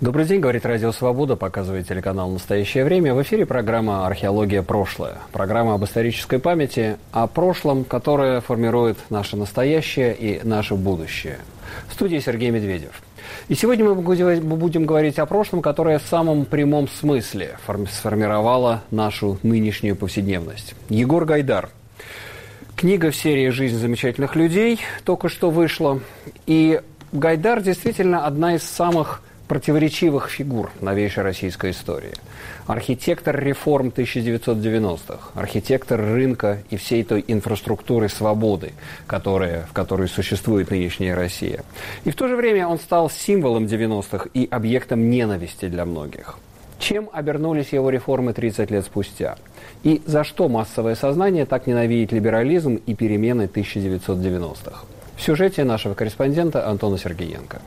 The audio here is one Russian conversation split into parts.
Добрый день, говорит Радио Свобода, показывает телеканал «Настоящее время». В эфире программа «Археология. Прошлое». Программа об исторической памяти, о прошлом, которое формирует наше настоящее и наше будущее. В студии Сергей Медведев. И сегодня мы будем говорить о прошлом, которое в самом прямом смысле сформировало нашу нынешнюю повседневность. Егор Гайдар. Книга в серии «Жизнь замечательных людей» только что вышла. И Гайдар действительно одна из самых противоречивых фигур новейшей российской истории. Архитектор реформ 1990-х, архитектор рынка и всей той инфраструктуры свободы, которая, в которой существует нынешняя Россия. И в то же время он стал символом 90-х и объектом ненависти для многих. Чем обернулись его реформы 30 лет спустя? И за что массовое сознание так ненавидит либерализм и перемены 1990-х? В сюжете нашего корреспондента Антона Сергеенко.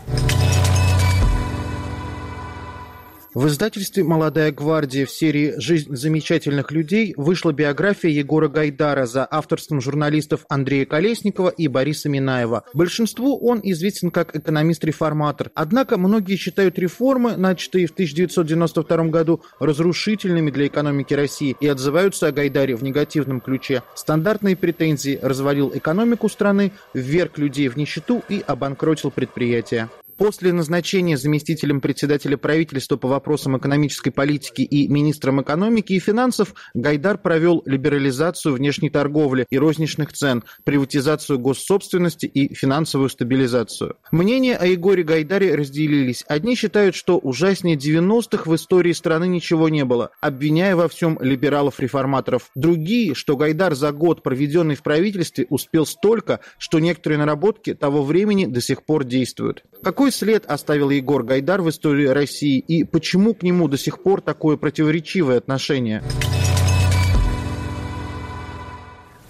В издательстве «Молодая гвардия» в серии «Жизнь замечательных людей» вышла биография Егора Гайдара за авторством журналистов Андрея Колесникова и Бориса Минаева. Большинству он известен как экономист-реформатор. Однако многие считают реформы, начатые в 1992 году, разрушительными для экономики России и отзываются о Гайдаре в негативном ключе. Стандартные претензии развалил экономику страны, вверг людей в нищету и обанкротил предприятия. После назначения заместителем председателя правительства по вопросам экономической политики и министром экономики и финансов Гайдар провел либерализацию внешней торговли и розничных цен, приватизацию госсобственности и финансовую стабилизацию. Мнения о Егоре Гайдаре разделились. Одни считают, что ужаснее 90-х в истории страны ничего не было, обвиняя во всем либералов-реформаторов. Другие, что Гайдар за год, проведенный в правительстве, успел столько, что некоторые наработки того времени до сих пор действуют. Какой какой след оставил Егор Гайдар в истории России и почему к нему до сих пор такое противоречивое отношение?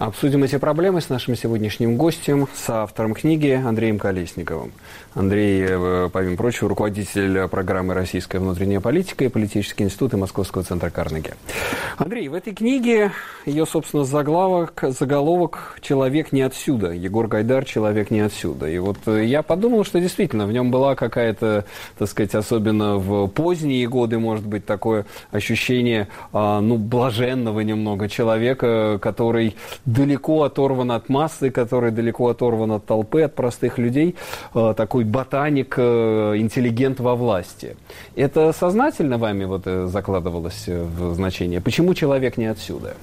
Обсудим эти проблемы с нашим сегодняшним гостем, с автором книги Андреем Колесниковым. Андрей, э, помимо прочего, руководитель программы «Российская внутренняя политика» и политический институт и Московского центра Карнеги. Андрей, в этой книге ее, собственно, заглавок, заголовок «Человек не отсюда». Егор Гайдар «Человек не отсюда». И вот э, я подумал, что действительно в нем была какая-то, так сказать, особенно в поздние годы, может быть, такое ощущение, а, ну, блаженного немного человека, который далеко оторван от массы, который далеко оторван от толпы, от простых людей, э, такой ботаник, э, интеллигент во власти. Это сознательно вами вот э, закладывалось в значение? Почему человек не отсюда?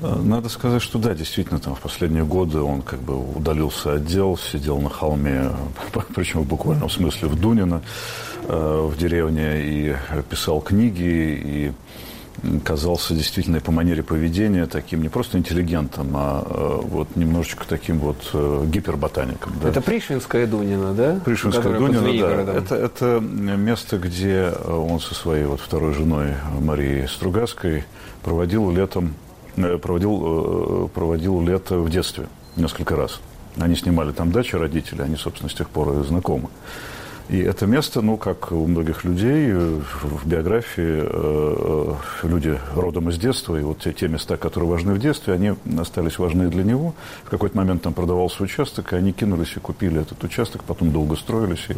Надо сказать, что да, действительно, там в последние годы он как бы удалился от дел, сидел на холме, причем в буквальном смысле в Дунино, в деревне, и писал книги, и казался действительно по манере поведения таким не просто интеллигентом, а э, вот немножечко таким вот э, гиперботаником. Да. Это Пришвинская Дунина, да? Пришвинская Дунина, да. Это, это место, где он со своей вот второй женой Марией Стругацкой проводил летом, э, проводил, проводил лето в детстве несколько раз. Они снимали там дачи родители, они, собственно, с тех пор и знакомы. И это место, ну, как у многих людей э, в биографии, э, э, люди родом из детства, и вот те, те места, которые важны в детстве, они остались важны для него. В какой-то момент там продавался участок, и они кинулись и купили этот участок, потом долго строились, и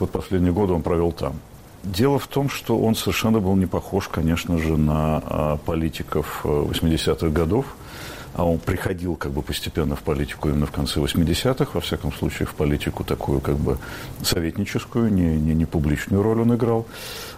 вот последние годы он провел там. Дело в том, что он совершенно был не похож, конечно же, на а, политиков 80-х годов а он приходил как бы постепенно в политику именно в конце 80-х, во всяком случае в политику такую как бы советническую, не, не, не публичную роль он играл,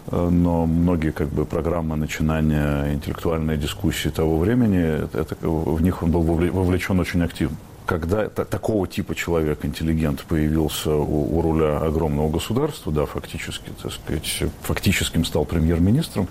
э, но многие как бы программы начинания интеллектуальной дискуссии того времени, это, в них он был вовлечен очень активно когда такого типа человек, интеллигент, появился у, у руля огромного государства, да, фактически, так сказать, фактическим стал премьер-министром,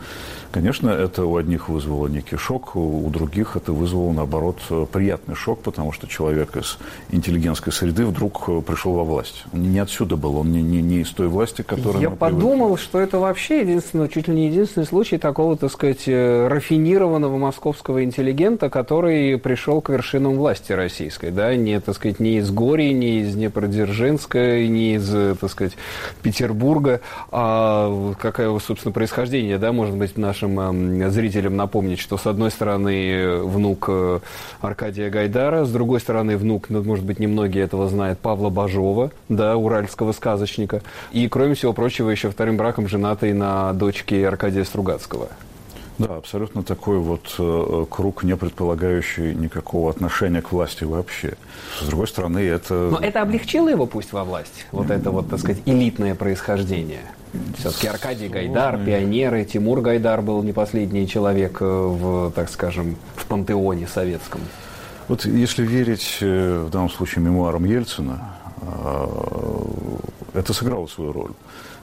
конечно, это у одних вызвало некий шок, у, у других это вызвало, наоборот, приятный шок, потому что человек из интеллигентской среды вдруг пришел во власть. Он не отсюда был, он не, не, не из той власти, которая... Я подумал, привыкли. что это вообще единственный, чуть ли не единственный случай такого, так сказать, э, рафинированного московского интеллигента, который пришел к вершинам власти российской, да, не, так сказать, не из Гори, не из Днепродзержинска, не из, так сказать, Петербурга, а какое, собственно, происхождение, да, может быть, нашим эм, зрителям напомнить, что, с одной стороны, внук э, Аркадия Гайдара, с другой стороны, внук, ну, может быть, немногие этого знают, Павла Бажова, да, уральского сказочника, и, кроме всего прочего, еще вторым браком женатый на дочке Аркадия Стругацкого. Да, абсолютно такой вот э, круг, не предполагающий никакого отношения к власти вообще. С другой стороны, это... Но это облегчило его пусть во власть? Вот это вот, так сказать, элитное происхождение? Все-таки Аркадий Гайдар, пионеры, Тимур Гайдар был не последний человек э, в, так скажем, в пантеоне советском. Вот если верить э, в данном случае мемуарам Ельцина, э, это сыграло свою роль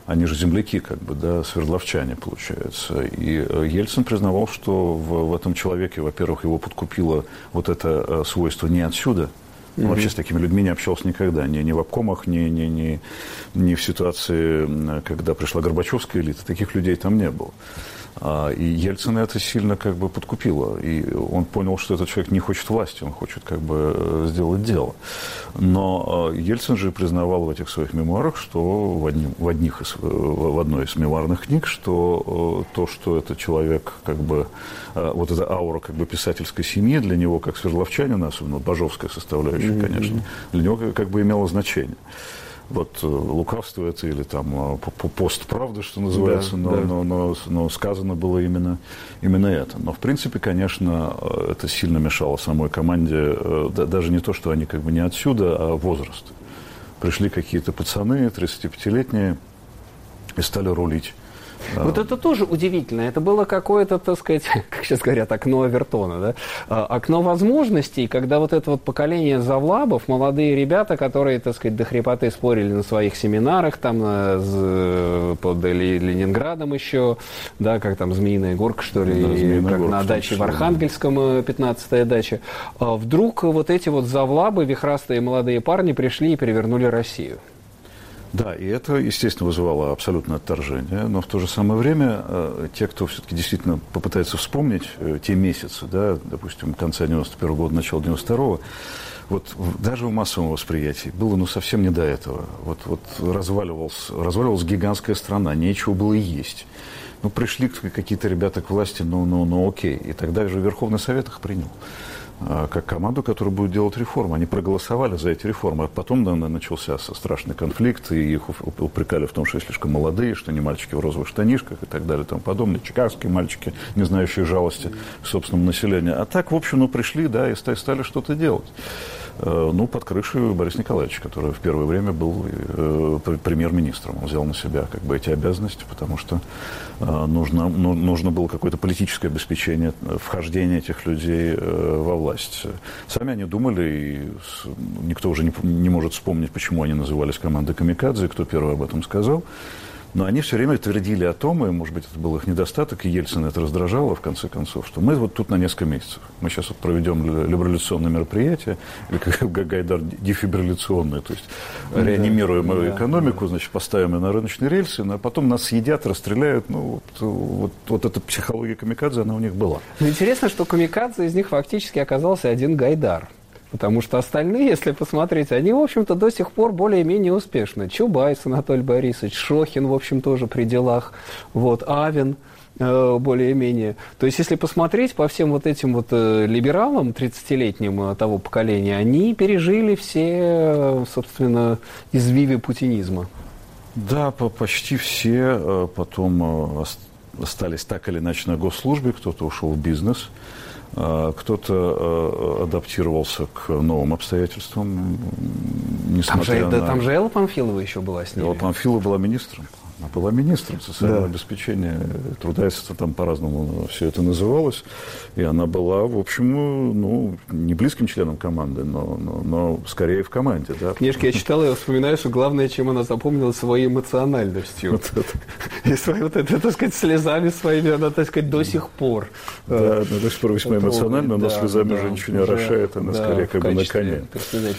они же земляки, как бы, да, свердловчане, получается. И э, Ельцин признавал, что в, в этом человеке, во-первых, его подкупило вот это э, свойство не отсюда, он вообще с такими людьми не общался никогда. Ни, ни в обкомах, ни, ни, ни, ни в ситуации, когда пришла Горбачевская элита. Таких людей там не было. А, и Ельцина это сильно как бы подкупило. И он понял, что этот человек не хочет власти, он хочет как бы э, сделать дело. Но э, Ельцин же признавал в этих своих мемуарах, что в, одним, в, одних из, э, в одной из мемуарных книг, что то, что этот человек как бы, вот эта аура как бы писательской семьи для него, как свердловчанина, особенно бажовская составляющая, mm-hmm. конечно, для него как бы имело значение вот э, лукавство это или там э, пост правды, что называется, да, но, да. Но, но, но сказано было именно, именно это. Но в принципе, конечно, э, это сильно мешало самой команде, даже не то, что они как бы не отсюда, а возраст. Пришли какие-то пацаны, 35-летние, и стали рулить. Вот это тоже удивительно. Это было какое-то, так сказать, как сейчас говорят, окно Авертона, да? А, окно возможностей, когда вот это вот поколение завлабов, молодые ребята, которые, так сказать, до хрипоты спорили на своих семинарах, там э, под Ленинградом еще, да, как там Змеиная горка, что ли, да, как горка, на даче в Архангельском, 15-я э, дача. А вдруг вот эти вот завлабы, вихрастые молодые парни пришли и перевернули Россию. Да, и это, естественно, вызывало абсолютное отторжение, но в то же самое время э, те, кто все-таки действительно попытается вспомнить э, те месяцы, да, допустим, конца 91 -го года, начала 92 -го, вот даже в массовом восприятии было ну совсем не до этого. Вот, вот разваливалась, разваливалась гигантская страна, нечего было есть. Ну, пришли какие-то ребята к власти, ну, ну, ну, окей. И тогда же Верховный Совет их принял. А, как команду, которая будет делать реформы. Они проголосовали за эти реформы. А потом да, начался страшный конфликт, и их упрекали в том, что они слишком молодые, что они мальчики в розовых штанишках и так далее и тому подобное. Чикагские мальчики, не знающие жалости к собственному населению. А так, в общем, ну, пришли, да, и стали что-то делать. Э, ну, под крышей Борис Николаевич, который в первое время был э, премьер-министром. Он взял на себя как бы эти обязанности, потому что э, нужно, ну, нужно было какое-то политическое обеспечение вхождения этих людей во власть. Сами они думали, и никто уже не, не может вспомнить, почему они назывались командой Камикадзе, кто первый об этом сказал. Но они все время твердили о том, и, может быть, это был их недостаток, и Ельцин это раздражало, в конце концов, что мы вот тут на несколько месяцев. Мы сейчас вот проведем либерализационное мероприятие, или как Гайдар, дефибрилляционное, то есть реанимируем да, экономику, да. значит, поставим ее на рыночные рельсы, а потом нас съедят, расстреляют. Ну, вот, вот, вот эта психология камикадзе, она у них была. Но интересно, что камикадзе из них фактически оказался один Гайдар. Потому что остальные, если посмотреть, они, в общем-то, до сих пор более-менее успешны. Чубайс Анатолий Борисович, Шохин, в общем, тоже при делах, вот, Авен э, более-менее. То есть, если посмотреть по всем вот этим вот э, либералам 30-летним э, того поколения, они пережили все, собственно, извивы путинизма. Да, почти все потом остались так или иначе на госслужбе, кто-то ушел в бизнес – кто-то э, адаптировался к новым обстоятельствам, несмотря там же, на... Там же Элла Памфилова еще была с ней. Элла Памфилова была министром. Она была министром социального да. обеспечения труда, если там по-разному все это называлось. И она была, в общем, ну, не близким членом команды, но, но, но скорее в команде. Да? Книжки я читал, и вспоминаю, что главное, чем она запомнила, своей эмоциональностью. Вот это. И своей, вот это, так сказать, слезами своими она, так сказать, до сих пор. Да, она до сих пор весьма эмоциональна, но слезами да, женщину не орошает, она скорее как бы на коне.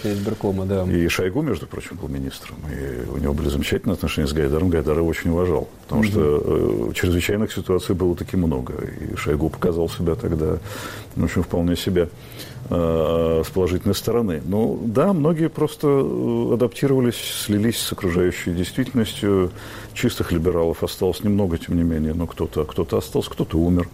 Избиркома, да. И Шойгу, между прочим, был министром. И у него были замечательные отношения с Гайдаром. Гайдар очень уважал. Потому что э, чрезвычайных ситуаций было таки много. И Шойгу показал себя тогда, в общем, вполне себе э, с положительной стороны. Ну, да, многие просто э, адаптировались, слились с окружающей действительностью. Чистых либералов осталось немного, тем не менее, но кто-то кто остался, кто-то умер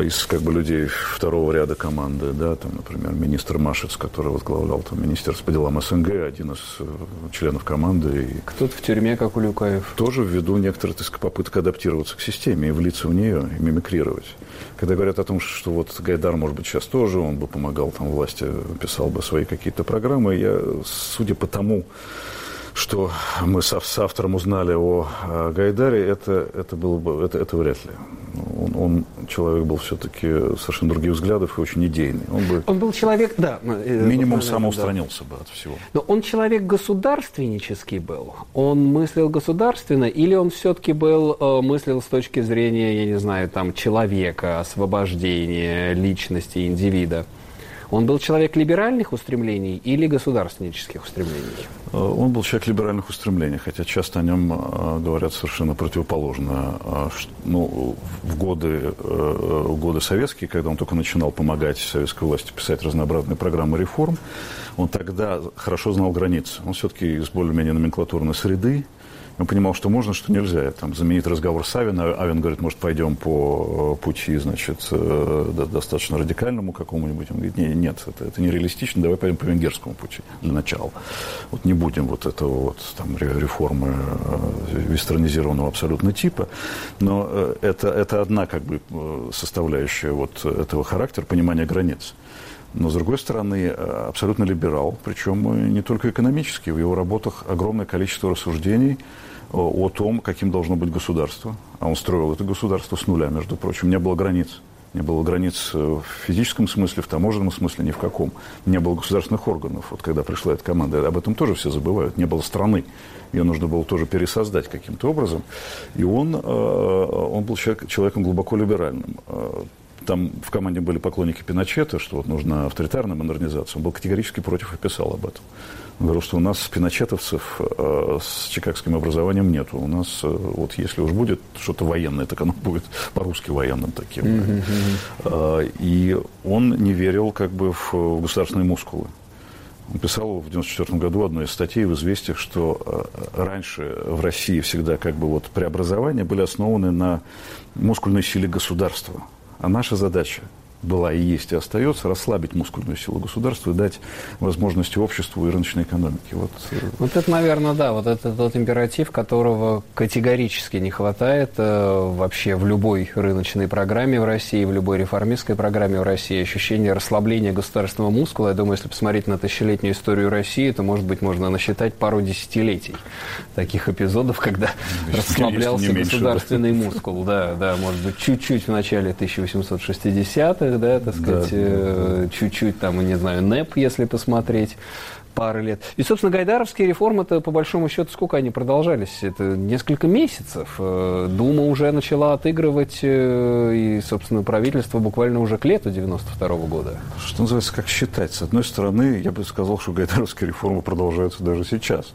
из как бы людей второго ряда команды, да, там, например, министр Машец, который возглавлял там Министерство по делам СНГ, один из э, членов команды. И Кто-то в тюрьме, как Улюкаев. Тоже ввиду некоторых так попыток адаптироваться к системе и влиться в нее, и мимикрировать. Когда говорят о том, что вот Гайдар, может быть, сейчас тоже, он бы помогал там власти, писал бы свои какие-то программы, я, судя по тому, что мы с, с автором узнали о, о Гайдаре, это, это было бы, это, это вряд ли. Он, он человек был все-таки совершенно других взглядов и очень идейный. Он, бы он был человек, да. Э, минимум самоустранился да. бы от всего. Но он человек государственнический был. Он мыслил государственно или он все-таки был, э, мыслил с точки зрения, я не знаю, там, человека, освобождения, личности, индивида? Он был человек либеральных устремлений или государственнических устремлений? Э, он был человек либеральных устремлений, хотя часто о нем э, говорят совершенно противоположно. Э, ну, в годы, в годы советские, когда он только начинал помогать советской власти писать разнообразные программы реформ, он тогда хорошо знал границы. Он все-таки из более-менее номенклатурной среды, он понимал, что можно, что нельзя. Там знаменитый разговор с Авином. Авин говорит, может, пойдем по э, пути, значит, э, достаточно радикальному какому-нибудь. Он говорит, нет, нет, это, это нереалистично, давай пойдем по венгерскому пути для начала. Вот не будем вот этого вот там реформы э, вестернизированного абсолютно типа, но это, это одна как бы составляющая вот этого характера, понимания границ. Но, с другой стороны, абсолютно либерал, причем не только экономически. В его работах огромное количество рассуждений о том, каким должно быть государство. А он строил это государство с нуля, между прочим. Не было границ. Не было границ в физическом смысле, в таможенном смысле, ни в каком. Не было государственных органов. Вот когда пришла эта команда, об этом тоже все забывают. Не было страны. Ее нужно было тоже пересоздать каким-то образом. И он, он был человеком глубоко либеральным там в команде были поклонники Пиночета, что вот нужна авторитарная модернизация. Он был категорически против и писал об этом. Он говорил, что у нас пиночетовцев э, с чикагским образованием нет. У нас, э, вот если уж будет что-то военное, так оно будет по-русски военным таким. Mm-hmm. Э, и он не верил как бы в, в государственные мускулы. Он писал в 1994 году одну из статей в «Известиях», что э, раньше в России всегда как бы вот преобразования были основаны на мускульной силе государства – а наша задача была и есть и остается расслабить мускульную силу государства и дать возможности обществу и рыночной экономике. Вот, э, вот это, наверное, да, вот это тот императив, которого категорически не хватает э, вообще в любой рыночной программе в России, в любой реформистской программе в России. Ощущение расслабления государственного мускула. Я думаю, если посмотреть на тысячелетнюю историю России, то, может быть, можно насчитать пару десятилетий таких эпизодов, когда расслаблялся государственный мускул. Да, да, может быть, чуть-чуть в начале 1860-х, их, да, так сказать, да, э, чуть-чуть там, не знаю, НЭП, если посмотреть пары лет. И, собственно, гайдаровские реформы-то, по большому счету, сколько они продолжались? Это несколько месяцев. Э, Дума уже начала отыгрывать, э, и, собственно, правительство буквально уже к лету 92 -го года. Что называется, как считать? С одной стороны, я бы сказал, что гайдаровские реформы продолжаются даже сейчас,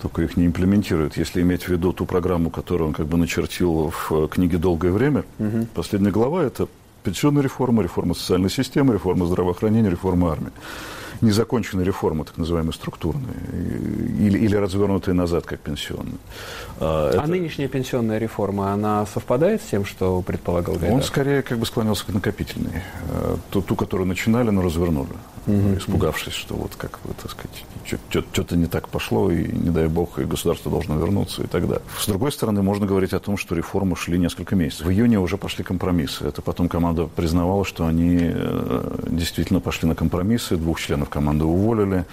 только их не имплементируют. Если иметь в виду ту программу, которую он как бы начертил в книге «Долгое время», угу. последняя глава – это пенсионная реформа, реформа социальной системы, реформа здравоохранения, реформа армии. Незаконченная реформа, так называемая структурная, или, или развернутая назад, как пенсионная. А, а это... а нынешняя пенсионная реформа, она совпадает с тем, что предполагал Гайдар? Он скорее как бы склонялся к накопительной. Э, ту, ту которую начинали, но развернули, угу. испугавшись, что вот как бы, так сказать, что-то не так пошло, и не дай бог, и государство должно вернуться, и так далее. С другой стороны, можно говорить о том, что реформы шли несколько месяцев. В июне уже пошли компромиссы. Это потом команда признавала, что они э, действительно пошли на компромиссы, двух членов команды уволили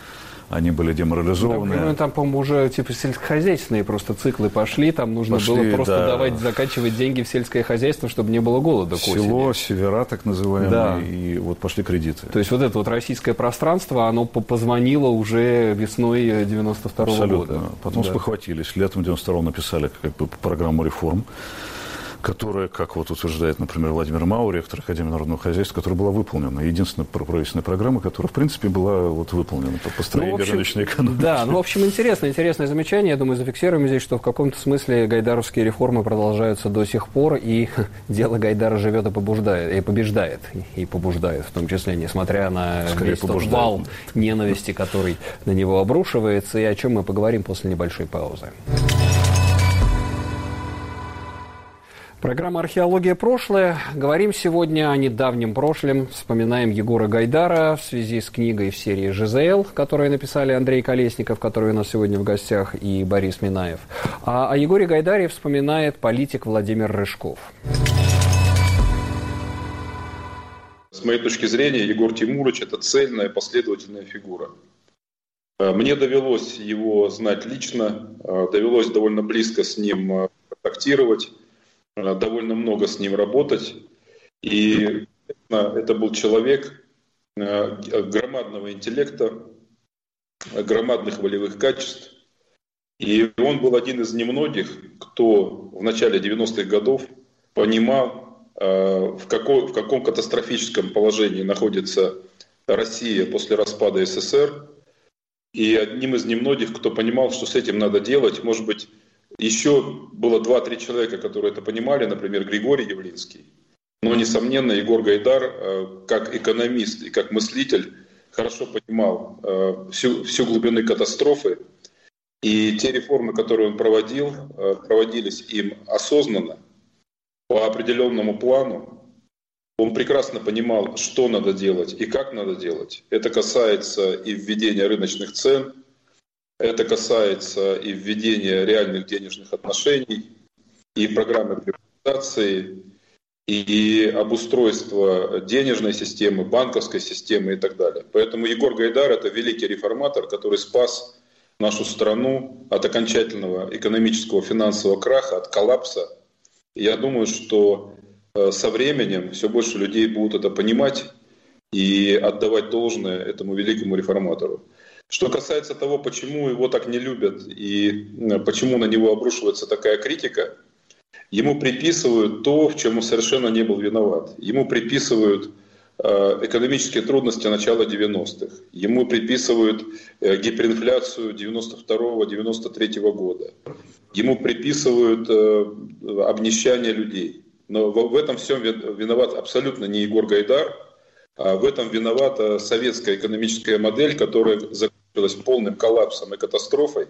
они были деморализованы. Да, ну, там, по-моему, уже типа сельскохозяйственные просто циклы пошли, там нужно пошли, было просто да. давать, закачивать деньги в сельское хозяйство, чтобы не было голода к Село, севера, так называемые, да. и вот пошли кредиты. То есть вот это вот российское пространство, оно позвонило уже весной 92 -го года. Потом да. спохватились, летом 92 написали как бы программу реформ. Которая, как вот утверждает, например, Владимир Мау, ректор Академии народного хозяйства, которая была выполнена. Единственная правительственная программа, которая, в принципе, была вот выполнена по построению ну, общем, рыночной экономики. Да, ну, в общем, интересное, интересное замечание. Я думаю, зафиксируем здесь, что в каком-то смысле гайдаровские реформы продолжаются до сих пор, и дело Гайдара живет и побуждает, и побеждает, и побуждает, в том числе, несмотря на Скорее весь тот вал ненависти, который на него обрушивается, и о чем мы поговорим после небольшой паузы. Программа «Археология. Прошлое». Говорим сегодня о недавнем прошлом. Вспоминаем Егора Гайдара в связи с книгой в серии «ЖЗЛ», которую написали Андрей Колесников, который у нас сегодня в гостях, и Борис Минаев. А о Егоре Гайдаре вспоминает политик Владимир Рыжков. С моей точки зрения, Егор Тимурович – это цельная, последовательная фигура. Мне довелось его знать лично, довелось довольно близко с ним контактировать довольно много с ним работать. И это был человек э, громадного интеллекта, громадных волевых качеств. И он был один из немногих, кто в начале 90-х годов понимал, э, в, какой, в каком катастрофическом положении находится Россия после распада СССР. И одним из немногих, кто понимал, что с этим надо делать, может быть, еще было два-три человека, которые это понимали, например, Григорий Явлинский. Но, несомненно, Егор Гайдар, э, как экономист и как мыслитель, хорошо понимал э, всю, всю глубину катастрофы. И те реформы, которые он проводил, э, проводились им осознанно, по определенному плану. Он прекрасно понимал, что надо делать и как надо делать. Это касается и введения рыночных цен – это касается и введения реальных денежных отношений, и программы приватизации, и обустройства денежной системы, банковской системы и так далее. Поэтому Егор Гайдар – это великий реформатор, который спас нашу страну от окончательного экономического финансового краха, от коллапса. Я думаю, что э, со временем все больше людей будут это понимать и отдавать должное этому великому реформатору. Что касается того, почему его так не любят и э, почему на него обрушивается такая критика, ему приписывают то, в чем он совершенно не был виноват. Ему приписывают э, экономические трудности начала 90-х. Ему приписывают э, гиперинфляцию 92-93 года. Ему приписывают обнищание людей. Но в этом всем виноват абсолютно не Егор Гайдар, а в этом виновата советская экономическая модель, которая закончилась полным коллапсом и катастрофой.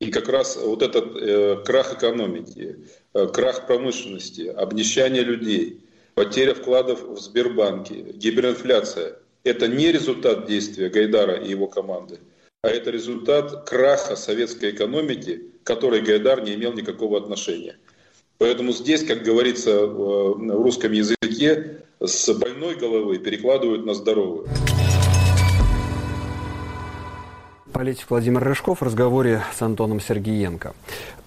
И как раз вот этот э, крах экономики, э, крах промышленности, обнищание людей, потеря вкладов в Сбербанке, гиперинфляция – это не результат действия Гайдара и его команды, а это результат краха советской экономики, к которой Гайдар не имел никакого отношения. Поэтому здесь, как говорится э, в русском языке, с больной головы перекладывают на здоровую. Политик Владимир Рыжков в разговоре с Антоном Сергеенко.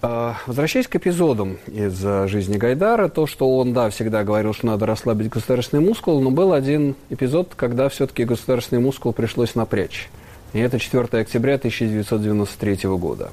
А, возвращаясь к эпизодам из жизни Гайдара, то, что он, да, всегда говорил, что надо расслабить государственный мускул, но был один эпизод, когда все-таки государственный мускул пришлось напрячь. И это 4 октября 1993 года.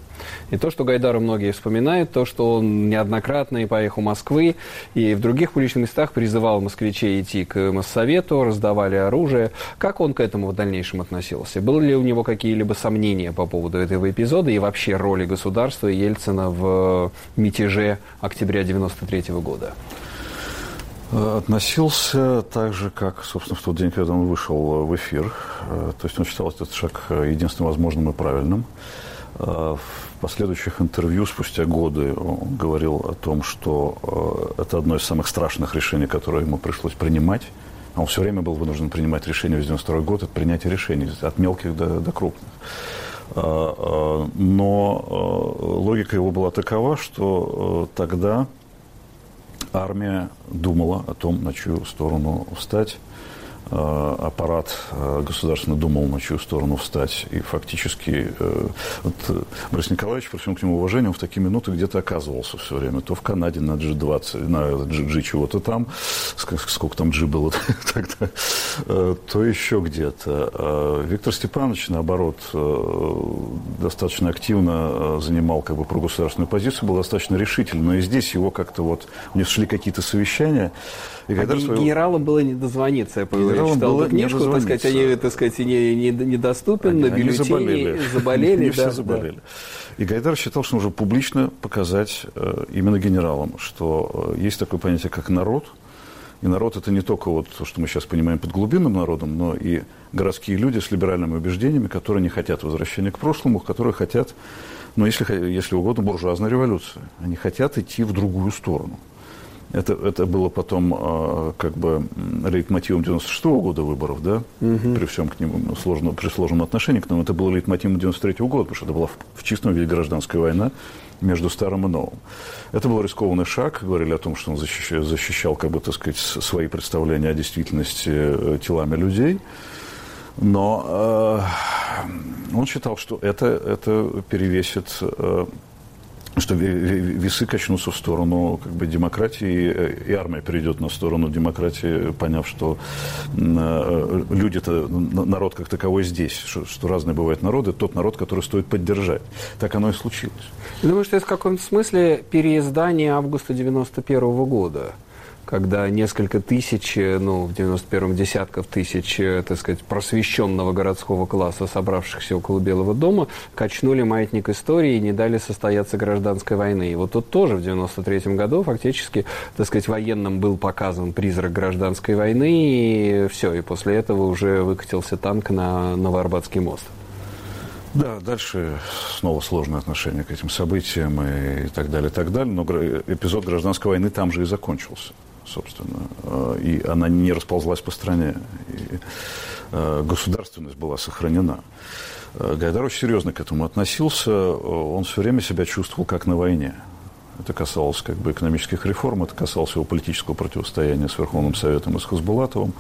И то, что Гайдару многие вспоминают, то, что он неоднократно и по эху Москвы, и в других публичных местах призывал москвичей идти к Моссовету, раздавали оружие. Как он к этому в дальнейшем относился? Были ли у него какие-либо сомнения по поводу этого эпизода и вообще роли государства и Ельцина в мятеже октября 1993 года? Относился так же, как, собственно, в тот день, когда он вышел в эфир. Э, то есть он считал этот шаг единственным возможным и правильным. Э, в последующих интервью спустя годы он говорил о том, что э, это одно из самых страшных решений, которое ему пришлось принимать. Он все время был вынужден принимать решения в 92 год, это принятие решений от мелких до, до крупных. Но логика его была такова, что тогда армия думала о том, на чью сторону встать. Э, аппарат э, государственный думал, на чью сторону встать. И фактически э, вот, Борис Николаевич, при всем к нему уважению, в такие минуты где-то оказывался все время. То в Канаде на G20, на G, чего-то там, сколько там G было тогда, то еще где-то. Виктор Степанович, наоборот, достаточно активно занимал как бы прогосударственную позицию, был достаточно решительный. Но и здесь его как-то вот, у них шли какие-то совещания. И а своего... генералам было не дозвониться, я понял я читал было книжку, так сказать, они, так сказать, не, не, недоступен, они, на бюллетени заболели. заболели. Они все заболели. И Гайдар считал, что нужно публично показать э, именно генералам, что э, есть такое понятие, как народ, и народ это не только вот то, что мы сейчас понимаем под глубинным народом, но и городские люди с либеральными убеждениями, которые не хотят возвращения к прошлому, которые хотят, ну, если, если угодно, буржуазной революции. Они хотят идти в другую сторону. Это, это было потом э, как бы лейтмотивом 96 -го года выборов, да, угу. при всем к нему сложном, при сложном отношении к нам. Это было лейтмотивом 93 -го года, потому что это была в, в чистом виде гражданская война между старым и новым. Это был рискованный шаг, говорили о том, что он защищал, защищал как бы, так сказать, свои представления о действительности э, телами людей. Но э, он считал, что это, это перевесит э, что весы качнутся в сторону как бы, демократии, и армия перейдет на сторону демократии, поняв, что э, люди-то, народ как таковой здесь, что, что разные бывают народы, тот народ, который стоит поддержать. Так оно и случилось. Думаю, что это в каком-то смысле переиздание августа 91 -го года когда несколько тысяч, ну, в 91-м десятков тысяч, э, так сказать, просвещенного городского класса, собравшихся около Белого дома, качнули маятник истории и не дали состояться гражданской войны. И вот тут тоже в 93-м году фактически, так сказать, военным был показан призрак гражданской войны, и все, и после этого уже выкатился танк на Новоарбатский мост. Да, дальше снова сложное отношение к этим событиям и так далее, и так далее. Но эпизод гражданской войны там же и закончился собственно, э, и она не расползлась по стране, и э, государственность была сохранена. Э, Гайдар очень серьезно к этому относился, он все время себя чувствовал как на войне. Это касалось как бы экономических реформ, это касалось его политического противостояния с Верховным Советом и с Хасбулатовым.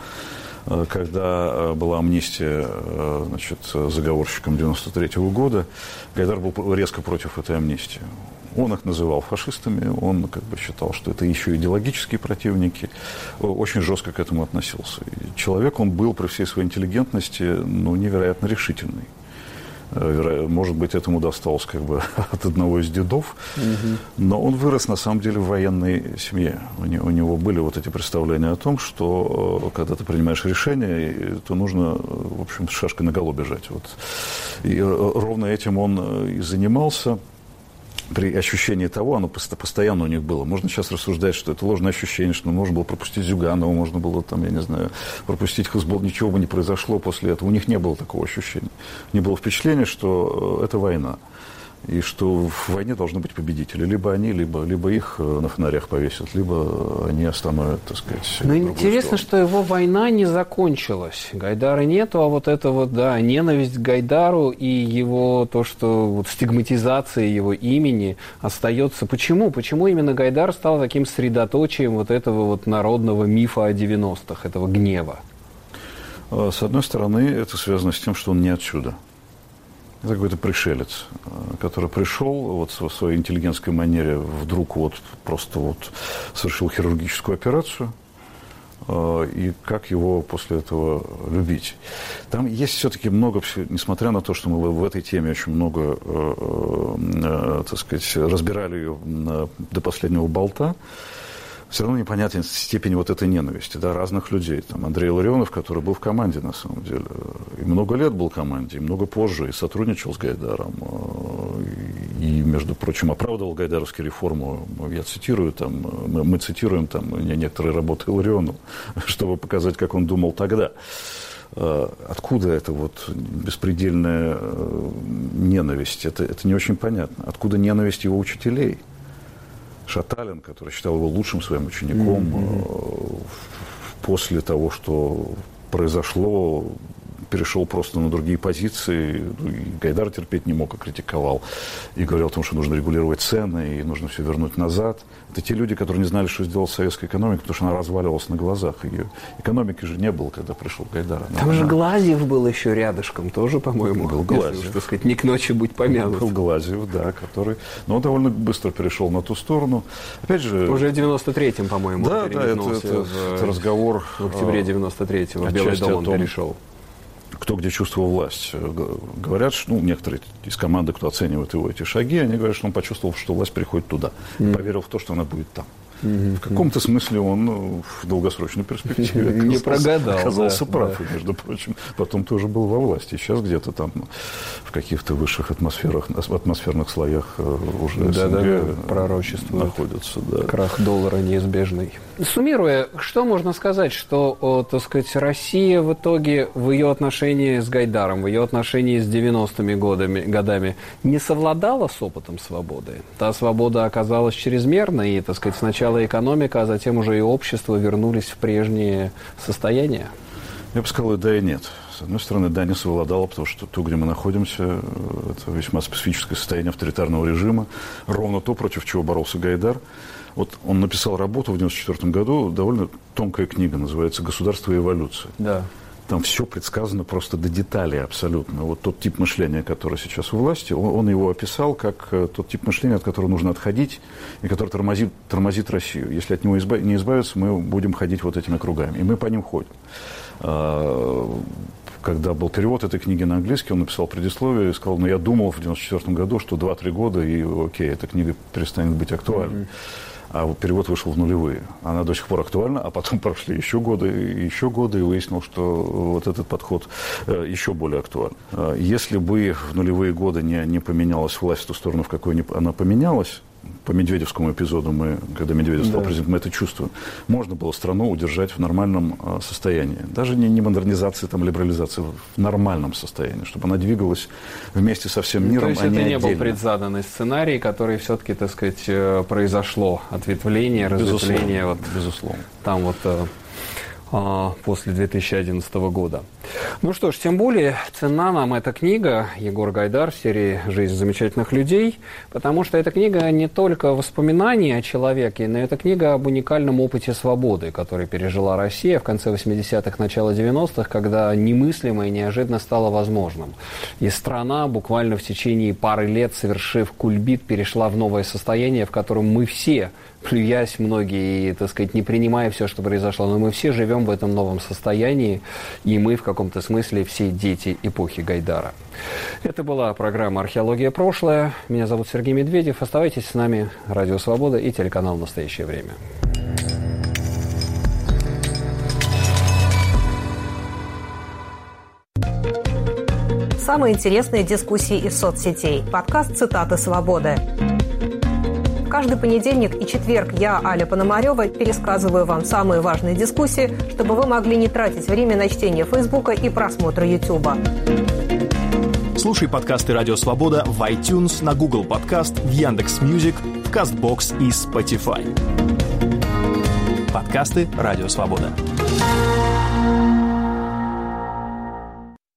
Когда была амнистия значит, заговорщиком 93 -го года, Гайдар был резко против этой амнистии. Он их называл фашистами, он как бы считал, что это еще идеологические противники, очень жестко к этому относился. И человек, он был при всей своей интеллигентности, ну, невероятно решительный. Э, может быть, этому досталось как бы от одного из дедов, угу. но он вырос на самом деле в военной семье. У него, были вот эти представления о том, что э, когда ты принимаешь решение, то нужно, в общем, шашкой на голову бежать. Вот. И э, ровно этим он и занимался при ощущении того, оно постоянно у них было. Можно сейчас рассуждать, что это ложное ощущение, что можно было пропустить Зюганова, можно было, там, я не знаю, пропустить Хазбол, ничего бы не произошло после этого. У них не было такого ощущения. Не было впечатления, что э, это война и что в войне должны быть победители. Либо они, либо, либо их э, на фонарях повесят, либо они остановят, так сказать. Но интересно, сторону. что его война не закончилась. Гайдара нету, а вот это вот, да, ненависть к Гайдару и его то, что вот стигматизация его имени остается. Почему? Почему именно Гайдар стал таким средоточием вот этого вот народного мифа о 90-х, этого гнева? Э, с одной стороны, это связано с тем, что он не отсюда – это какой-то пришелец, э, который пришел вот в своей интеллигентской манере, вдруг вот просто вот совершил хирургическую операцию, э, и как его после этого любить. Там есть все-таки много, несмотря на то, что мы в этой теме очень много, э, так сказать, разбирали ее до последнего болта, все равно непонятна степень вот этой ненависти, да, разных людей. Там Андрей Ларионов, который был в команде, на самом деле, и много лет был в команде, и много позже, и сотрудничал с Гайдаром, э, и, между прочим, оправдывал гайдаровские реформы. Я цитирую, там, мы, мы цитируем там некоторые работы Ларионова, чтобы показать, как он думал тогда. Э, откуда эта вот беспредельная э, ненависть? Это, это не очень понятно. Откуда ненависть его учителей? Шаталин, который считал его лучшим своим учеником, mm-hmm. после того, что произошло, перешел просто на другие позиции. Ну, и Гайдар терпеть не мог, а критиковал. И говорил о том, что нужно регулировать цены, и нужно все вернуть назад. Это те люди, которые не знали, что сделала советская экономика, потому что она разваливалась на глазах. Ее экономики же не было, когда пришел Гайдар. Она, Там же Глазьев был еще рядышком тоже, по-моему. Был Глазьев. Если, так сказать, не к ночи будь помянут. Был Глазьев, да, который... Но он довольно быстро перешел на ту сторону. Опять же... Уже в 93-м, по-моему, Да, да, это, это, в, это разговор... В октябре 93-го в Белый дом том, перешел кто где чувствовал власть. Говорят, что ну, некоторые из команды, кто оценивает его эти шаги, они говорят, что он почувствовал, что власть приходит туда. Mm. Поверил в то, что она будет там. Mm-hmm. В каком-то смысле он ну, в долгосрочной перспективе не прогадал, оказался да, прав, да. и, между прочим, потом тоже был во власти. Сейчас где-то там в каких-то высших атмосферах, атмосферных слоях э, уже да, да, да, пророчествует. находится. Да. Крах доллара неизбежный. Суммируя, что можно сказать, что, так сказать, Россия в итоге в ее отношении с Гайдаром, в ее отношении с 90-ми годами, годами не совладала с опытом свободы? Та свобода оказалась чрезмерной, и, так сказать, сначала экономика, а затем уже и общество вернулись в прежнее состояние? Я бы сказал да, и нет. С одной стороны, да, не совладало, потому что то, где мы находимся, это весьма специфическое состояние авторитарного режима. Ровно то, против чего боролся Гайдар. Вот он написал работу в 1994 году, довольно тонкая книга, называется «Государство и эволюция». Да. Там все предсказано просто до деталей абсолютно. Вот тот тип мышления, который сейчас у власти, он, он его описал как э, тот тип мышления, от которого нужно отходить, и который тормозит, тормозит Россию. Если от него изба- не избавиться, мы будем ходить вот этими кругами. И мы по ним ходим. А, когда был перевод этой книги на английский, он написал предисловие и сказал, ну, я думал в 94 году, что 2-3 года, и окей, эта книга перестанет быть актуальной. Mm-hmm а перевод вышел в нулевые. Она до сих пор актуальна, а потом прошли еще годы, еще годы, и выяснил, что вот этот подход э, еще более актуален. Э, если бы в нулевые годы не, не поменялась власть в ту сторону, в какой она поменялась, по Медведевскому эпизоду, мы, когда Медведев стал да. президентом, мы это чувствуем. Можно было страну удержать в нормальном э, состоянии. Даже не, не модернизации, там, либерализации, в нормальном состоянии, чтобы она двигалась вместе со всем миром, То есть а это не, не был предзаданный сценарий, который все-таки, так сказать, э, произошло. Ответвление, разветвление. Безусловно. Вот, безусловно. Там вот э, а, после 2011 года. Ну что ж, тем более цена нам эта книга Егор Гайдар в серии «Жизнь замечательных людей», потому что эта книга не только воспоминания о человеке, но это книга об уникальном опыте свободы, который пережила Россия в конце 80-х, начало 90-х, когда немыслимое неожиданно стало возможным. И страна буквально в течение пары лет, совершив кульбит, перешла в новое состояние, в котором мы все – плюясь многие и, так сказать, не принимая все, что произошло. Но мы все живем в этом новом состоянии, и мы в каком-то смысле все дети эпохи Гайдара. Это была программа «Археология. Прошлое». Меня зовут Сергей Медведев. Оставайтесь с нами. Радио «Свобода» и телеканал «Настоящее время». Самые интересные дискуссии из соцсетей. Подкаст «Цитаты свободы». Каждый понедельник и четверг я, Аля Пономарева, пересказываю вам самые важные дискуссии, чтобы вы могли не тратить время на чтение Фейсбука и просмотр Ютуба. Слушай подкасты «Радио Свобода» в iTunes, на Google Подкаст, в Яндекс Music, в Castbox и Spotify. Подкасты «Радио Свобода».